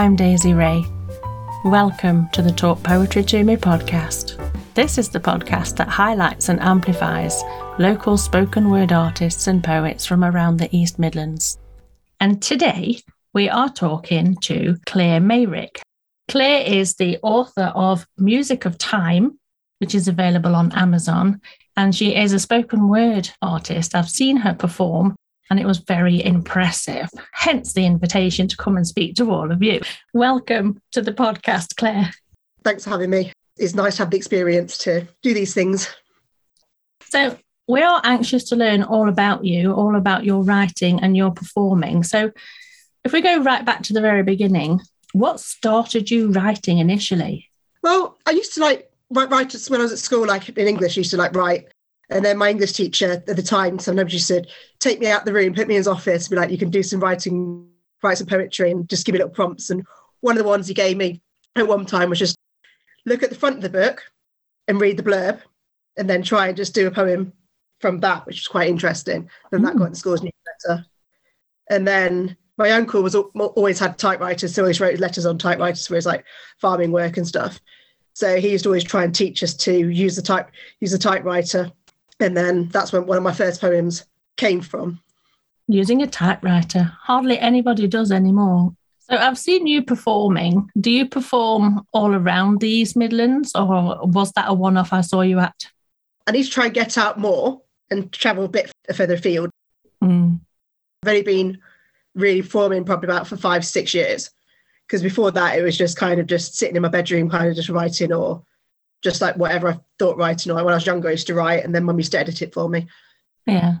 I'm Daisy Ray. Welcome to the Talk Poetry to Me podcast. This is the podcast that highlights and amplifies local spoken word artists and poets from around the East Midlands. And today we are talking to Claire Meyrick. Claire is the author of Music of Time, which is available on Amazon, and she is a spoken word artist. I've seen her perform and it was very impressive. Hence the invitation to come and speak to all of you. Welcome to the podcast, Claire. Thanks for having me. It's nice to have the experience to do these things. So, we are anxious to learn all about you, all about your writing and your performing. So, if we go right back to the very beginning, what started you writing initially? Well, I used to like write, write when I was at school, like in English, I used to like write and then my English teacher at the time sometimes used said, take me out the room, put me in his office, be like, you can do some writing, write some poetry and just give me little prompts. And one of the ones he gave me at one time was just look at the front of the book and read the blurb and then try and just do a poem from that, which was quite interesting. And mm. that got in school's newsletter. And then my uncle was always had typewriters, so he always wrote letters on typewriters for his like farming work and stuff. So he used to always try and teach us to use the type use the typewriter and then that's when one of my first poems came from. Using a typewriter. Hardly anybody does anymore. So I've seen you performing. Do you perform all around the East Midlands or was that a one off I saw you at? I need to try and get out more and travel a bit further afield. Mm. I've only been really performing probably about for five, six years. Because before that, it was just kind of just sitting in my bedroom, kind of just writing or just like whatever I thought writing. Or when I was younger, I used to write, and then mum used to edit it for me. Yeah,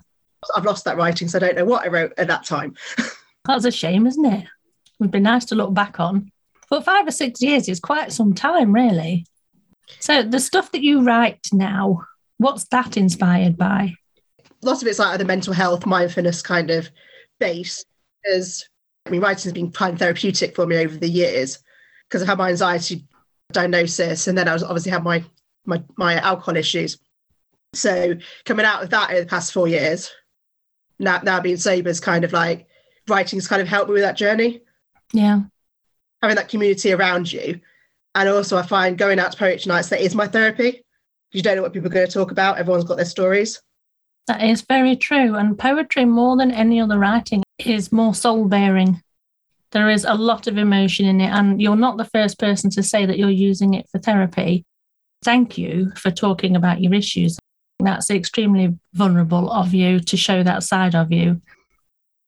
I've lost that writing, so I don't know what I wrote at that time. That's a shame, isn't it? Would be nice to look back on. But five or six years is quite some time, really. So the stuff that you write now, what's that inspired by? Lots of it's like the mental health, mindfulness kind of base. Because I mean, writing has been kind of therapeutic for me over the years because of how my anxiety diagnosis, and then I was obviously had my my my alcohol issues. So coming out of that in the past four years, now now being sober is kind of like writing's kind of helped me with that journey. Yeah, having that community around you, and also I find going out to poetry nights that is my therapy. You don't know what people are going to talk about. Everyone's got their stories. That is very true. And poetry, more than any other writing, is more soul bearing. There is a lot of emotion in it, and you're not the first person to say that you're using it for therapy. Thank you for talking about your issues. That's extremely vulnerable of you to show that side of you.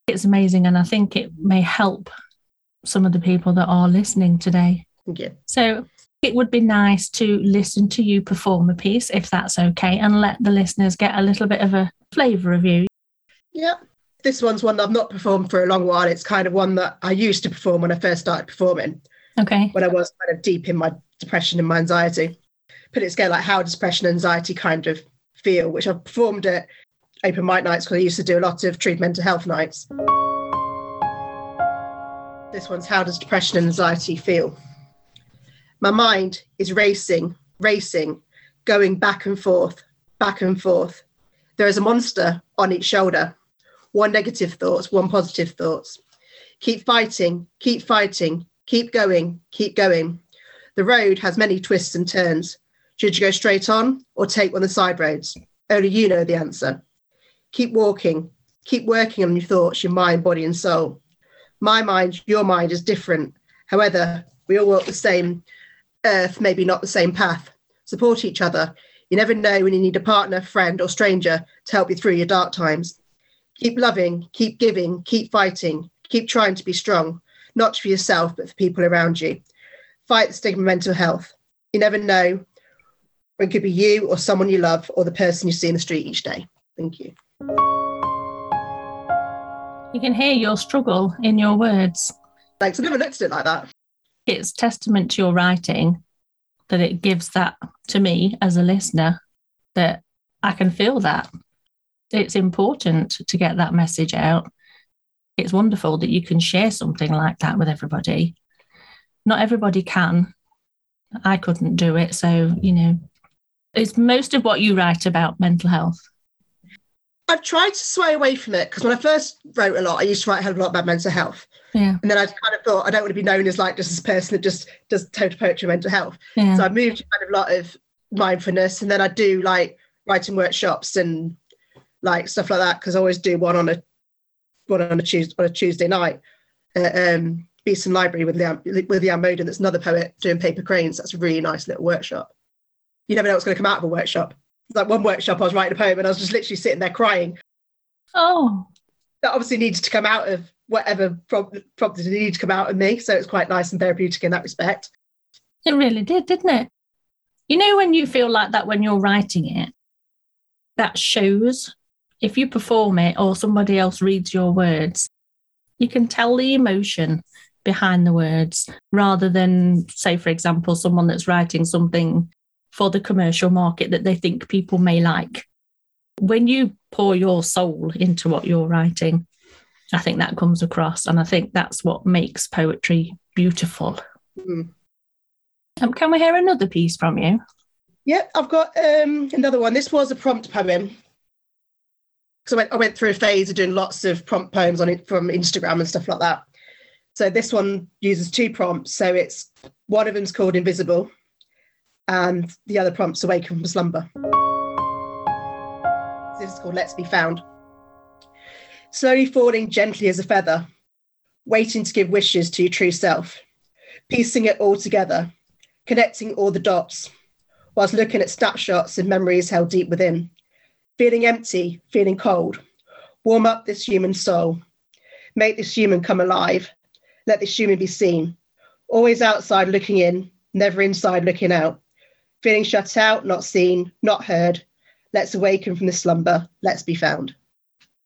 It's amazing, and I think it may help some of the people that are listening today. Yeah. So it would be nice to listen to you perform a piece, if that's okay, and let the listeners get a little bit of a flavour of you. Yeah this one's one that I've not performed for a long while. It's kind of one that I used to perform when I first started performing. Okay. When I was kind of deep in my depression and my anxiety. Put it together like how depression and anxiety kind of feel, which I've performed at open mic nights because I used to do a lot of treat mental health nights. This one's how does depression and anxiety feel? My mind is racing, racing, going back and forth, back and forth. There is a monster on each shoulder one negative thoughts, one positive thoughts. Keep fighting, keep fighting, keep going, keep going. The road has many twists and turns. Should you go straight on or take one of the side roads? Only you know the answer. Keep walking, keep working on your thoughts, your mind, body, and soul. My mind, your mind is different. However, we all walk the same earth, maybe not the same path. Support each other. You never know when you need a partner, friend, or stranger to help you through your dark times. Keep loving, keep giving, keep fighting, keep trying to be strong, not for yourself, but for people around you. Fight the stigma of mental health. You never know when it could be you or someone you love or the person you see in the street each day. Thank you. You can hear your struggle in your words. Thanks. I never looked at it like that. It's testament to your writing that it gives that to me as a listener that I can feel that it's important to get that message out. It's wonderful that you can share something like that with everybody. Not everybody can. I couldn't do it. So, you know, it's most of what you write about mental health. I've tried to sway away from it because when I first wrote a lot, I used to write a hell of a lot about mental health. Yeah. And then I kind of thought I don't want to be known as like just this person that just does total poetry and mental health. Yeah. So I moved to kind of a lot of mindfulness and then I do like writing workshops and like stuff like that because I always do one on a one on a Tuesday on a Tuesday night at um, Beeston Library with Leanne with Leanne Moden. That's another poet doing paper cranes. That's a really nice little workshop. You never know what's going to come out of a workshop. Like one workshop, I was writing a poem and I was just literally sitting there crying. oh, That obviously needed to come out of whatever prompt- prompted it needed to come out of me. So it's quite nice and therapeutic in that respect. it really did, didn't it? You know, when you feel like that when you're writing it, that shows. If you perform it or somebody else reads your words, you can tell the emotion behind the words rather than, say, for example, someone that's writing something for the commercial market that they think people may like. When you pour your soul into what you're writing, I think that comes across. And I think that's what makes poetry beautiful. Mm. Um, can we hear another piece from you? Yeah, I've got um, another one. This was a prompt poem. So I went, I went through a phase of doing lots of prompt poems on it from Instagram and stuff like that. So this one uses two prompts. So it's one of them's called Invisible, and the other prompt's Awaken from Slumber. This is called Let's Be Found. Slowly falling gently as a feather, waiting to give wishes to your true self, piecing it all together, connecting all the dots, whilst looking at snapshots of memories held deep within. Feeling empty, feeling cold. Warm up this human soul. Make this human come alive. Let this human be seen. Always outside looking in, never inside looking out. Feeling shut out, not seen, not heard. Let's awaken from the slumber. Let's be found.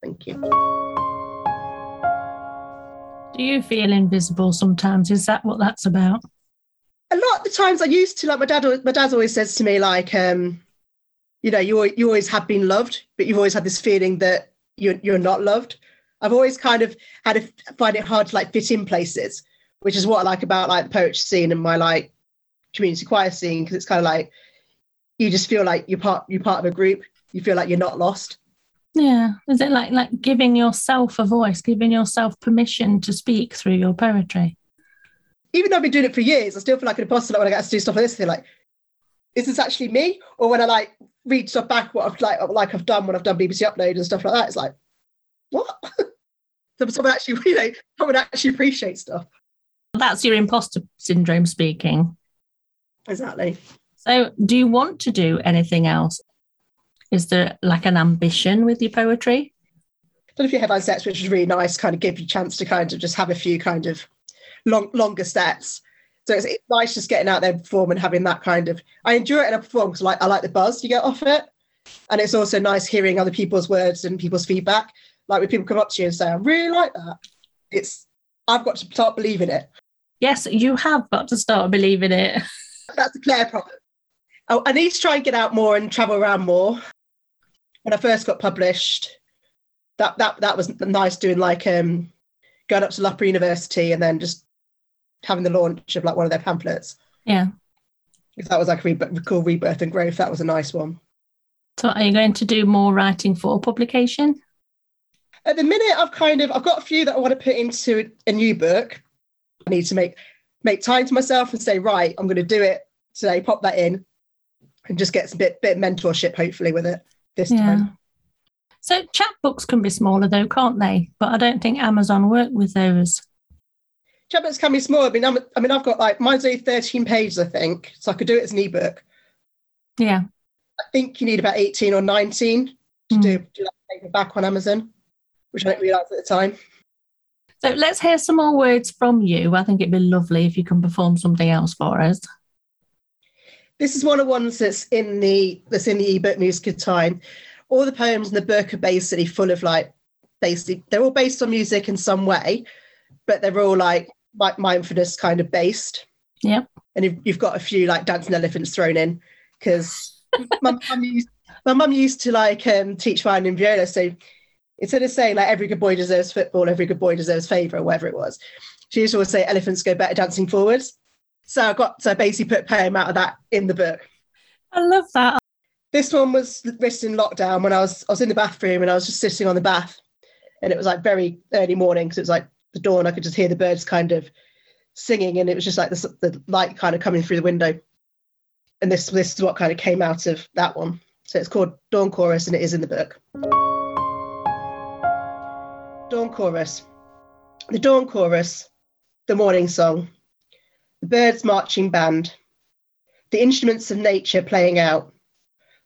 Thank you. Do you feel invisible sometimes? Is that what that's about? a lot of the times I used to like my dad. My dad always says to me like, um, you know, you you always have been loved, but you've always had this feeling that you're you're not loved. I've always kind of had to find it hard to like fit in places, which is what I like about like the poetry scene and my like community choir scene because it's kind of like you just feel like you're part you're part of a group. You feel like you're not lost. Yeah. Is it like like giving yourself a voice, giving yourself permission to speak through your poetry? Even though I've been doing it for years, I still feel like an imposter like when I get to do stuff like this. Feel like, is this actually me? Or when I like read stuff back, what I've like like I've done when I've done BBC Upload and stuff like that, it's like, what? So someone actually, you know, someone actually appreciates stuff. That's your imposter syndrome speaking. Exactly. So, do you want to do anything else? Is there like an ambition with your poetry? Done a few headline sets, which was really nice. Kind of give you a chance to kind of just have a few kind of long, longer sets. So it's, it's nice just getting out there and perform and having that kind of. I enjoy it and I perform because like I like the buzz you get off it, and it's also nice hearing other people's words and people's feedback. Like when people come up to you and say, "I really like that," it's I've got to start believing it. Yes, you have got to start believing it. That's a Claire problem. I, I need to try and get out more and travel around more. When I first got published, that that that was nice doing like um going up to Loughborough University and then just having the launch of like one of their pamphlets. Yeah. If that was like a re- cool rebirth and growth, that was a nice one. So, are you going to do more writing for publication? At the minute, I've kind of I've got a few that I want to put into a new book. I need to make make time to myself and say, right, I'm going to do it today. Pop that in, and just get some bit bit mentorship, hopefully, with it this Yeah. time. So, chapbooks can be smaller though, can't they? But I don't think Amazon work with those. Chapbooks can be small. I mean, I'm, I mean, I've got like mine's only 13 pages, I think, so I could do it as an ebook. Yeah. I think you need about 18 or 19 to Mm. do, do like paperback on Amazon, which I didn't realise at the time. So, let's hear some more words from you. I think it'd be lovely if you can perform something else for us. This is one of the ones that's in the that's in the ebook Music of Time. All the poems in the book are basically full of like basically they're all based on music in some way, but they're all like mindfulness kind of based. Yep. And you've, you've got a few like dancing elephants thrown in because my mum used my mum used to like um, teach violin and viola. So instead of saying like every good boy deserves football, every good boy deserves favour, or whatever it was, she used to always say elephants go better dancing forwards. So I got so I basically put a poem out of that in the book. I love that. This one was written in lockdown when I was I was in the bathroom and I was just sitting on the bath, and it was like very early morning because it was like the dawn. I could just hear the birds kind of singing, and it was just like the, the light kind of coming through the window. And this this is what kind of came out of that one. So it's called Dawn Chorus, and it is in the book. Dawn Chorus. The Dawn Chorus, the morning song, the birds marching band, the instruments of nature playing out,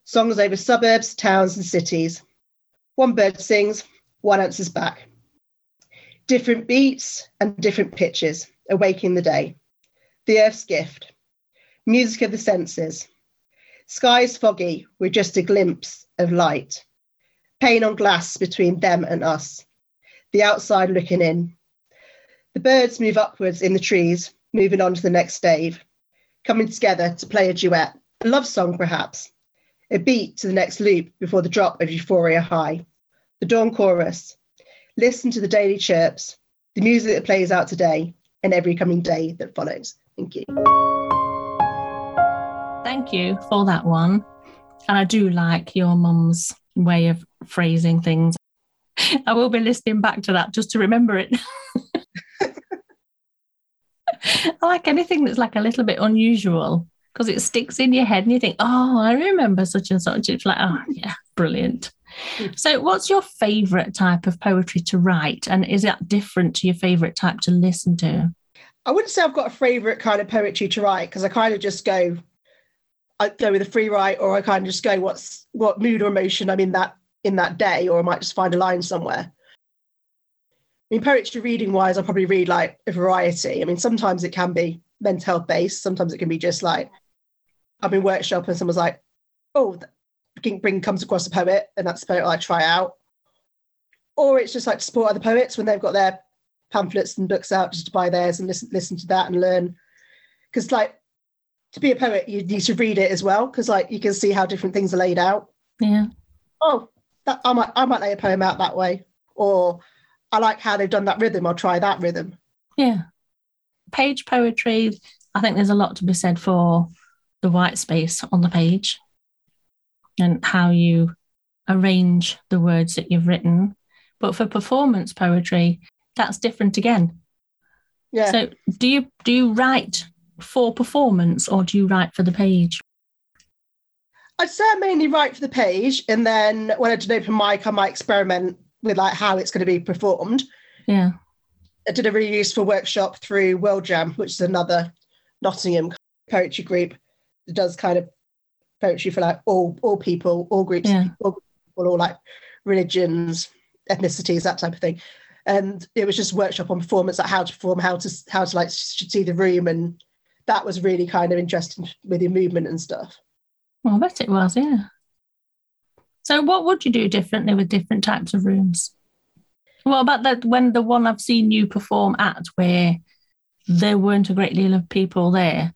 songs over suburbs, towns, and cities. One bird sings, one answers back. Different beats and different pitches, awaking the day. The earth's gift, music of the senses. Skies foggy with just a glimpse of light. Pane on glass between them and us. The outside looking in. The birds move upwards in the trees, moving on to the next stave, coming together to play a duet, a love song perhaps, a beat to the next loop before the drop of euphoria high. The dawn chorus. Listen to the daily chirps, the music that plays out today and every coming day that follows. Thank you. Thank you for that one. And I do like your mum's way of phrasing things. I will be listening back to that just to remember it. I like anything that's like a little bit unusual because it sticks in your head and you think, oh, I remember such and such. It's like, oh, yeah, brilliant. So, what's your favourite type of poetry to write? And is that different to your favourite type to listen to? I wouldn't say I've got a favourite kind of poetry to write because I kind of just go, I go with a free write, or I kind of just go, what's what mood or emotion I'm in that in that day, or I might just find a line somewhere. I mean, poetry reading wise, I probably read like a variety. I mean, sometimes it can be mental health based. Sometimes it can be just like I'm in workshop and someone's like, "Oh, bring comes across a poet," and that's the poet I try out. Or it's just like to support other poets when they've got their pamphlets and books out, just to buy theirs and listen listen to that and learn. Because like to be a poet, you need to read it as well, because like you can see how different things are laid out. Yeah. Oh, that, I might I might lay a poem out that way, or I like how they've done that rhythm. I'll try that rhythm. Yeah. Page poetry, I think there's a lot to be said for the white space on the page and how you arrange the words that you've written. But for performance poetry, that's different again. Yeah. So do you do you write for performance or do you write for the page? I'd say I mainly write for the page, and then when I an open mic, I might experiment with like how it's going to be performed. Yeah. I did a really useful workshop through World Jam, which is another Nottingham poetry group that does kind of poetry for like all all people, all groups, Yeah. all, people, all like religions, ethnicities, that type of thing. And it was just a workshop on performance, like how to perform, how to how to like see the room, and that was really kind of interesting with your movement and stuff. Well, I bet it was, yeah. So what would you do differently with different types of rooms? What about that when the one I've seen you perform at where there weren't a great deal of people there?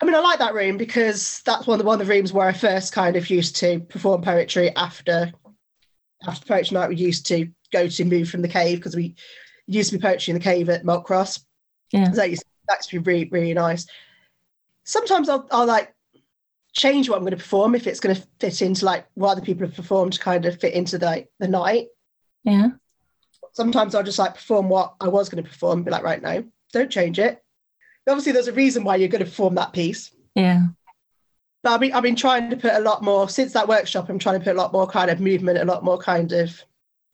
I mean, I like that room because that's one of the one of the rooms where I first kind of used to perform poetry after after poetry night. We used to go to move from the cave because we used to be poetry in the cave at Malt Cross. Yeah. So that used that used to be really really nice. Sometimes I'll, I'll like change what I'm going to perform if it's going to fit into like what other people have performed to kind of fit into the like, the night. Yeah. Sometimes I'll just like perform what I was going to perform, be like, right, no, don't change it. Obviously, there's a reason why you're going to perform that piece. Yeah. But I've been, I've been trying to put a lot more since that workshop. I'm trying to put a lot more kind of movement, a lot more kind of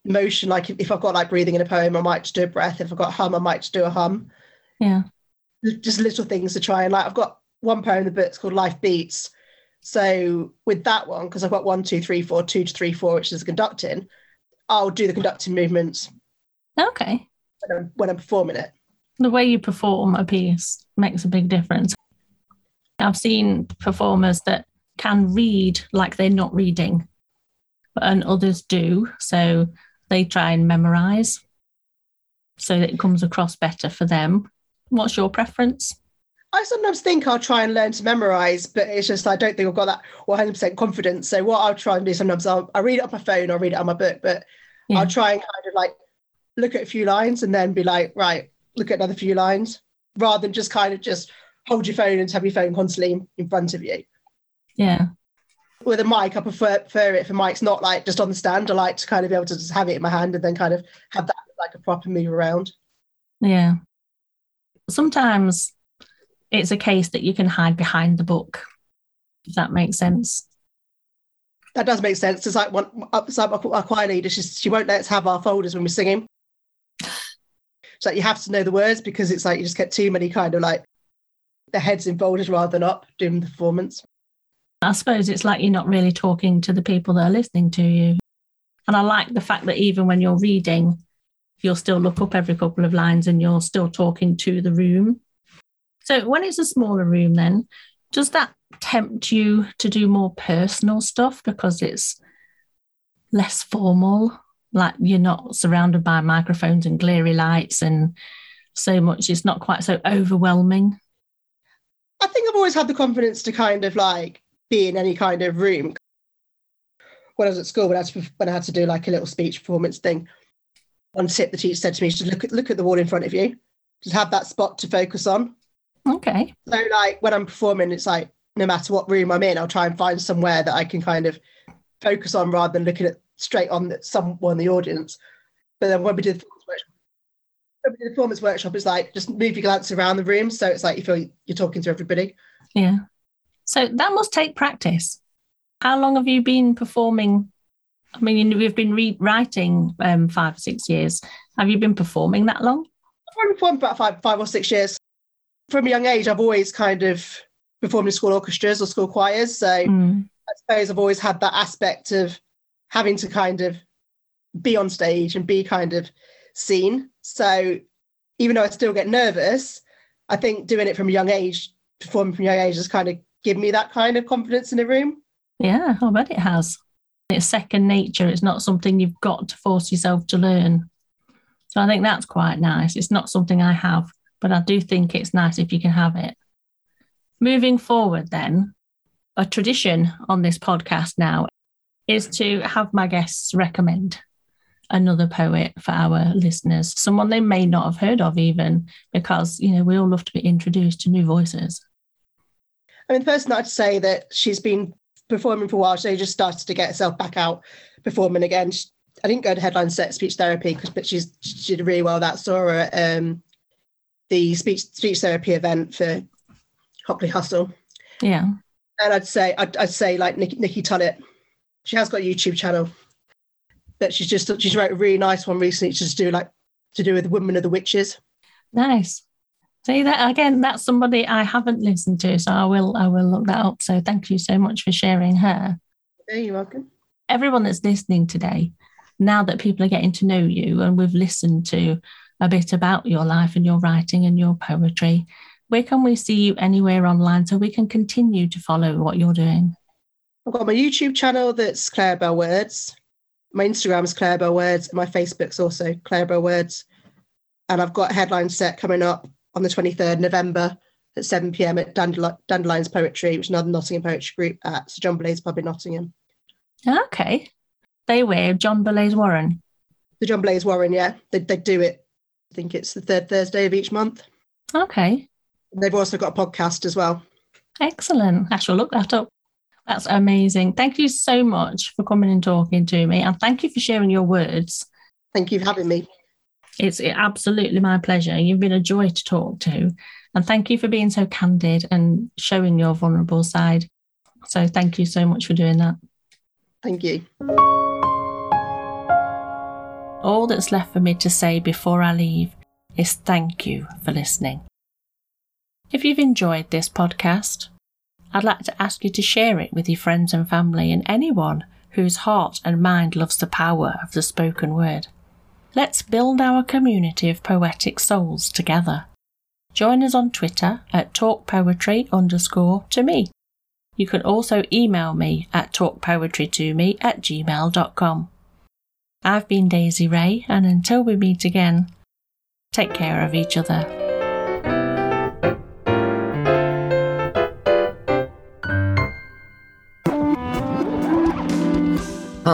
motion. Like if, if I've got like breathing in a poem, I might just do a breath. If I've got hum, I might just do a hum. Yeah. Just little things to try and like. I've got one poem in the book it's called Life Beats. So with that one, because I've got one, two, three, four, two to three, four, which is conducting, I'll do the conducting movements Okay. when I'm, when I'm performing it. The way you perform a piece makes a big difference. I've seen performers that can read like they're not reading, and others do. So they try and memorize so that it comes across better for them. What's your preference? I sometimes think I'll try and learn to memorize, but it's just I don't think I've got that 100% confidence. So what I'll try and do sometimes I'll, I'll read it on my phone or read it on my book, but Yeah. I'll try and kind of like look at a few lines and then be like, right, look at another few lines, rather than just kind of just hold your phone and have your phone constantly in front of you. Yeah. with a mic, I prefer, prefer it for mics, not like just on the stand. I like to kind of be able to just have it in my hand and then kind of have that like a proper move around. Yeah. Sometimes it's a case that you can hide behind the book. If that makes sense. That does make sense. It's like one, it's like our choir leader. She, she won't let us have our folders when we're singing. So you have to know the words because it's like you just get too many kind of like the heads in folders rather than up doing the performance. I suppose it's like you're not really talking to the people that are listening to you. And I like the fact that even when you're reading, you'll still look up every couple of lines and you're still talking to the room. So when it's a smaller room, then does that tempt you to do more personal stuff because it's less formal? Like you're not surrounded by microphones and glary lights and so much, it's not quite so overwhelming. I think I've always had the confidence to kind of like be in any kind of room. When I was at school, when I, to, when I had to do like a little speech performance thing, one tip the teacher said to me, just look at look at the wall in front of you, just have that spot to focus on. Okay. So like when I'm performing, it's like no matter what room I'm in, I'll try and find somewhere that I can kind of focus on rather than looking at straight on that someone in the audience. But then when we did the the performance workshop it's like just move your glance around the room. So it's like you feel you're talking to everybody. Yeah. So that must take practice. How long have you been performing? I mean you've been re- writing um, five or six years. Have you been performing that long? I've been performing about five five or six years. From a young age i've always kind of performed in school orchestras or school choirs. So mm. i suppose i've always had that aspect of having to kind of be on stage and be kind of seen so even though I still get nervous, I think doing it from a young age, performing from a young age, has kind of given me that kind of confidence in the room. Yeah, I bet it has. It's second nature. It's not something you've got to force yourself to learn. So I think that's quite nice. It's not something I have, but I do think it's nice if you can have it. Moving forward, then, a tradition on this podcast now is to have my guests recommend another poet for our listeners, someone they may not have heard of even, because, you know, we all love to be introduced to new voices. I mean, the person I'd say that she's been performing for a while, she just started to get herself back out performing again. She, I didn't go to headline set speech therapy because, but she's she did really well. That saw her at um, the speech speech therapy event for Hockley Hustle. Yeah, and I'd say I'd, I'd say like Nikki, Nikki Tullett. She has got a YouTube channel that she's just she's wrote a really nice one recently to do like to do with the Women of the Witches. Nice. See that again, that's somebody I haven't listened to, so I will I will look that up. So thank you so much for sharing her. You're welcome. Everyone that's listening today, now that people are getting to know you and we've listened to a bit about your life and your writing and your poetry, where can we see you anywhere online so we can continue to follow what you're doing? I've got my YouTube channel that's Claire Bell Words my Instagram is Claire Bell Words. My Facebook's also Claire Bell Words. And I've got a headline set coming up on the 23rd November at 7 pm at Dandelions Poetry, which is another Nottingham poetry group at Sir John Borlase Pub in Nottingham. Okay. They wear John Borlase Warren. The John Borlase Warren, yeah. They, they do it, I think it's the third Thursday of each month. Okay. They've also got a podcast as well. Excellent. I shall look that up. That's amazing. Thank you so much for coming and talking to me. And thank you for sharing your words. Thank you for having me. It's absolutely my pleasure. You've been a joy to talk to. And thank you for being so candid and showing your vulnerable side. So thank you so much for doing that. Thank you. All that's left for me to say before I leave is thank you for listening. If you've enjoyed this podcast, I'd like to ask you to share it with your friends and family and anyone whose heart and mind loves the power of the spoken word. Let's build our community of poetic souls together. Join us on Twitter at talkpoetry underscore to me. You can also email me at talkpoetrytome at gmail.com. I've been Daisy Ray, and until we meet again, take care of each other.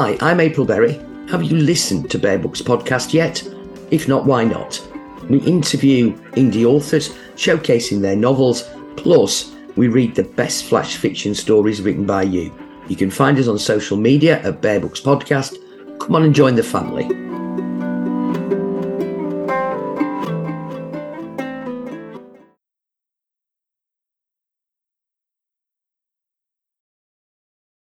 Hi, I'm April Berry. Have you listened to Bare Books podcast yet? If not, why not? We interview indie authors showcasing their novels, plus, we read the best flash fiction stories written by you. You can find us on social media at Bare Books Podcast. Come on and join the family.